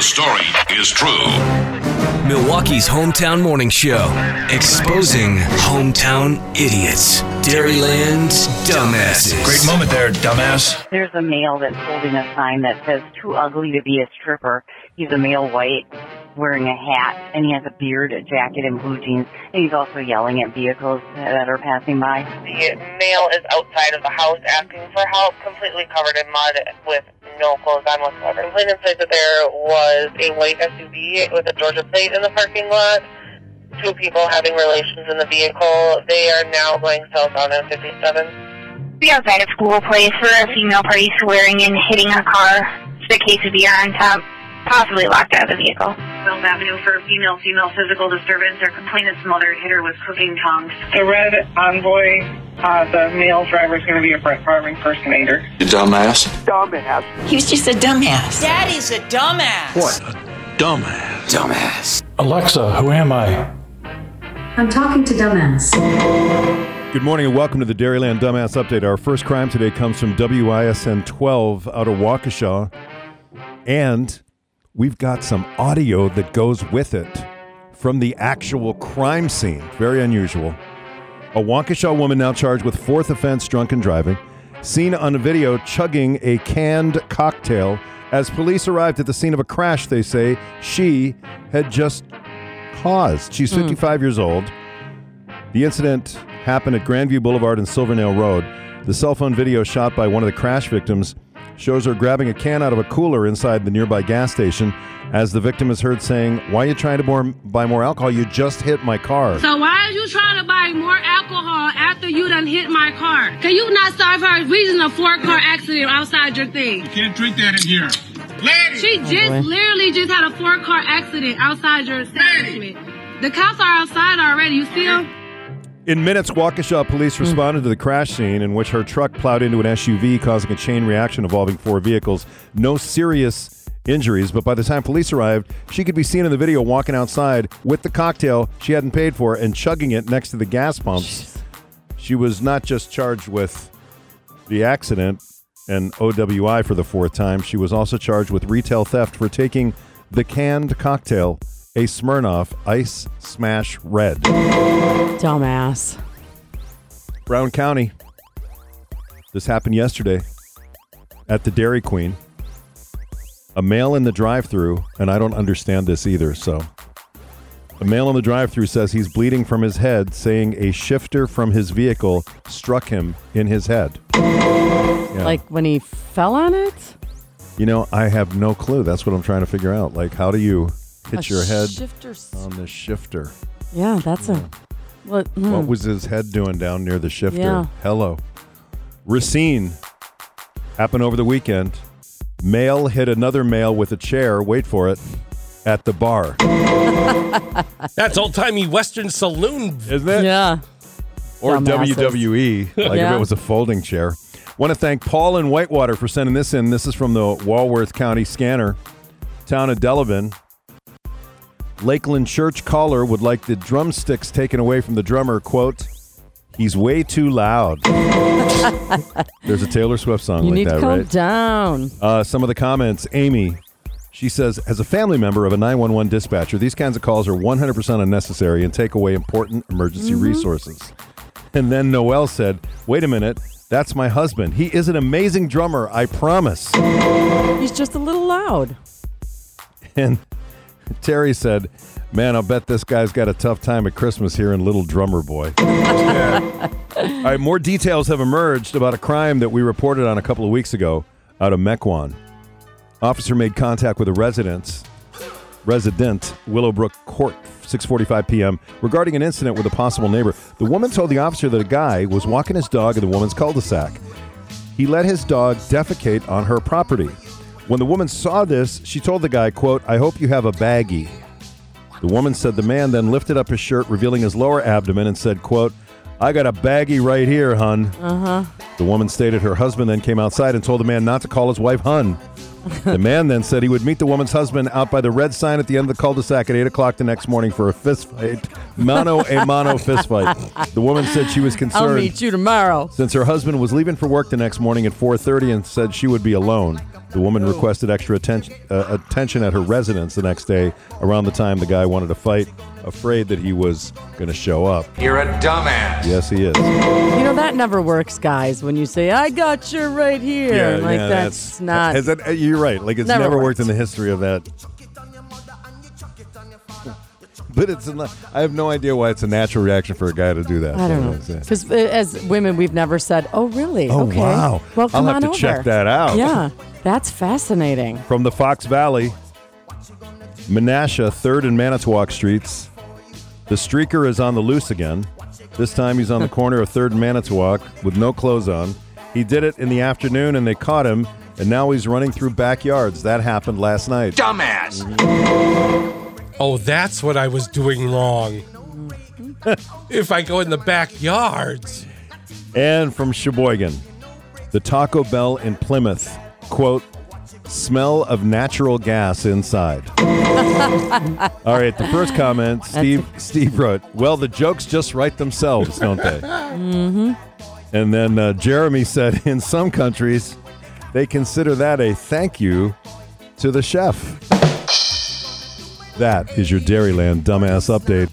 the story is true. Milwaukee's hometown morning show, exposing hometown idiots. Dairyland's dumbasses. Great moment there, dumbass. There's a male that's holding a sign that says too ugly to be a stripper. He's a male white wearing a hat and he has a beard, a jacket and blue jeans and he's also yelling at vehicles that are passing by. The male is outside of the house asking for help, completely covered in mud with no clothes on whatsoever. Complainant said that there was a white SUV with a Georgia plate in the parking lot. Two people having relations in the vehicle. They are now going south on M57. Be outside a school place where a female party swearing and hitting a car. The quesadilla on top, possibly locked out of the vehicle. Wills Avenue for a female female physical disturbance. Their complainant's mother hit her with cooking tongs. The red envoy, uh, the male driver is going to be a Brett Favre impersonator. You dumbass. He was just a dumbass. Daddy's a dumbass. What? A dumbass. Dumbass. Alexa, who am I? I'm talking to dumbass. Good morning and welcome to the Dairyland Dumbass Update. Our first crime today comes from WISN 12 out of Waukesha. And we've got some audio that goes with it from the actual crime scene. Very unusual. A Waukesha woman now charged with fourth offense drunken driving, seen on a video chugging a canned cocktail. As police arrived at the scene of a crash, they say she had just caused. She's hmm. 55 years old. The incident happened at Grandview Boulevard and Silvernail Road. The cell phone video shot by one of the crash victims shows her grabbing a can out of a cooler inside the nearby gas station as the victim is heard saying, Why are you trying to more, buy more alcohol? You just hit my car. So why are you trying to buy more alcohol after you done hit my car? Can you not serve her reason a four car accident outside your thing? You can't drink that in here. Lady! She just literally just had a four car accident outside your establishment. The cops are outside already. You see them? In minutes, Waukesha police hmm. responded to the crash scene in which her truck plowed into an SUV, causing a chain reaction involving four vehicles. No serious injuries, but by the time police arrived, she could be seen in the video walking outside with the cocktail she hadn't paid for and chugging it next to the gas pumps. She was not just charged with the accident and OWI for the fourth time, she was also charged with retail theft for taking the canned cocktail, a Smirnoff Ice Smash Red. Dumbass. Brown County. This happened yesterday at the Dairy Queen. A male in the drive through, and I don't understand this either, so. A male in the drive through says he's bleeding from his head, saying a shifter from his vehicle struck him in his head. Yeah. Like when he fell on it? you know, I have no clue. That's what I'm trying to figure out. Like, how do you hit your head shifter on the shifter? Yeah, that's a. What, hmm. What was his head doing down near the shifter? Yeah. Hello. Racine happened over the weekend. Male hit another male with a chair, wait for it, at the bar. That's old timey Western saloon. Isn't it? Yeah. Or Dumbasses. WWE, like if it was a folding chair. Want to thank Paul in Whitewater for sending this in. This is from the Walworth County Scanner, town of Delavan. Lakeland Church caller would like the drumsticks taken away from the drummer. Quote, he's way too loud. There's a Taylor Swift song You like need that, to calm right? down. Uh, some of the comments. Amy, she says, as a family member of a 911 dispatcher, these kinds of calls are 100% unnecessary and take away important emergency Mm-hmm. resources. And then Noel said, wait a minute, that's my husband. He is an amazing drummer, I promise. He's just a little loud. And Terry said, man, I'll bet this guy's got a tough time at Christmas here in Little Drummer Boy. Yeah. All right, more details have emerged about a crime that we reported on a couple of weeks ago out of Mequon. Officer made contact with a resident, resident Willowbrook Court, 6:45 p.m. regarding an incident with a possible neighbor. The woman told the officer that a guy was walking his dog in the woman's cul-de-sac. He let his dog defecate on her property. When the woman saw this, she told the guy, quote, "I hope you have a baggie." The woman said the man then lifted up his shirt, revealing his lower abdomen, and said, quote, I got a baggie right here, hun. Uh huh. The woman stated her husband then came outside and told the man not to call his wife hun. the man then said he would meet the woman's husband out by the red sign at the end of the cul-de-sac at 8 o'clock the next morning for a fist fight. Mano a mano fist fight. The woman said she was concerned. I'll meet you tomorrow. since her husband was leaving for work the next morning at 4.30 and said she would be alone. The woman requested extra attention, uh, attention at her residence the next day around the time the guy wanted to fight, afraid that he was going to show up. You're a dumbass. Yes, he is. You know that never works, guys. When you say "I got you right here," like yeah, that's, not. Has that, uh, you're right. Like it's Never never, worked worked. in the history of that. But it's a, I have no idea why it's a natural reaction for a guy to do that. I don't know. Because as women, we've never said, "Oh, really? Oh, okay. wow. Well, come I'll have on to over. check that out. Yeah, that's fascinating. From the Fox Valley, Menasha, 3rd and Manitowoc Streets. The streaker is on the loose again. This time he's on the corner of 3rd and Manitowoc with no clothes on. He did it in the afternoon and they caught him, and now he's running through backyards. That happened last night. Dumbass. Mm-hmm. Oh, that's what I was doing wrong. if I go in the backyards. And from Sheboygan, the Taco Bell in Plymouth, quote, smell of natural gas inside. All right, the first comment, Steve Steve wrote, well, the jokes just write themselves, don't they? Mm-hmm. And then uh, Jeremy said, in some countries, they consider that a thank you to the chef. That is your Dairyland Dumbass Update.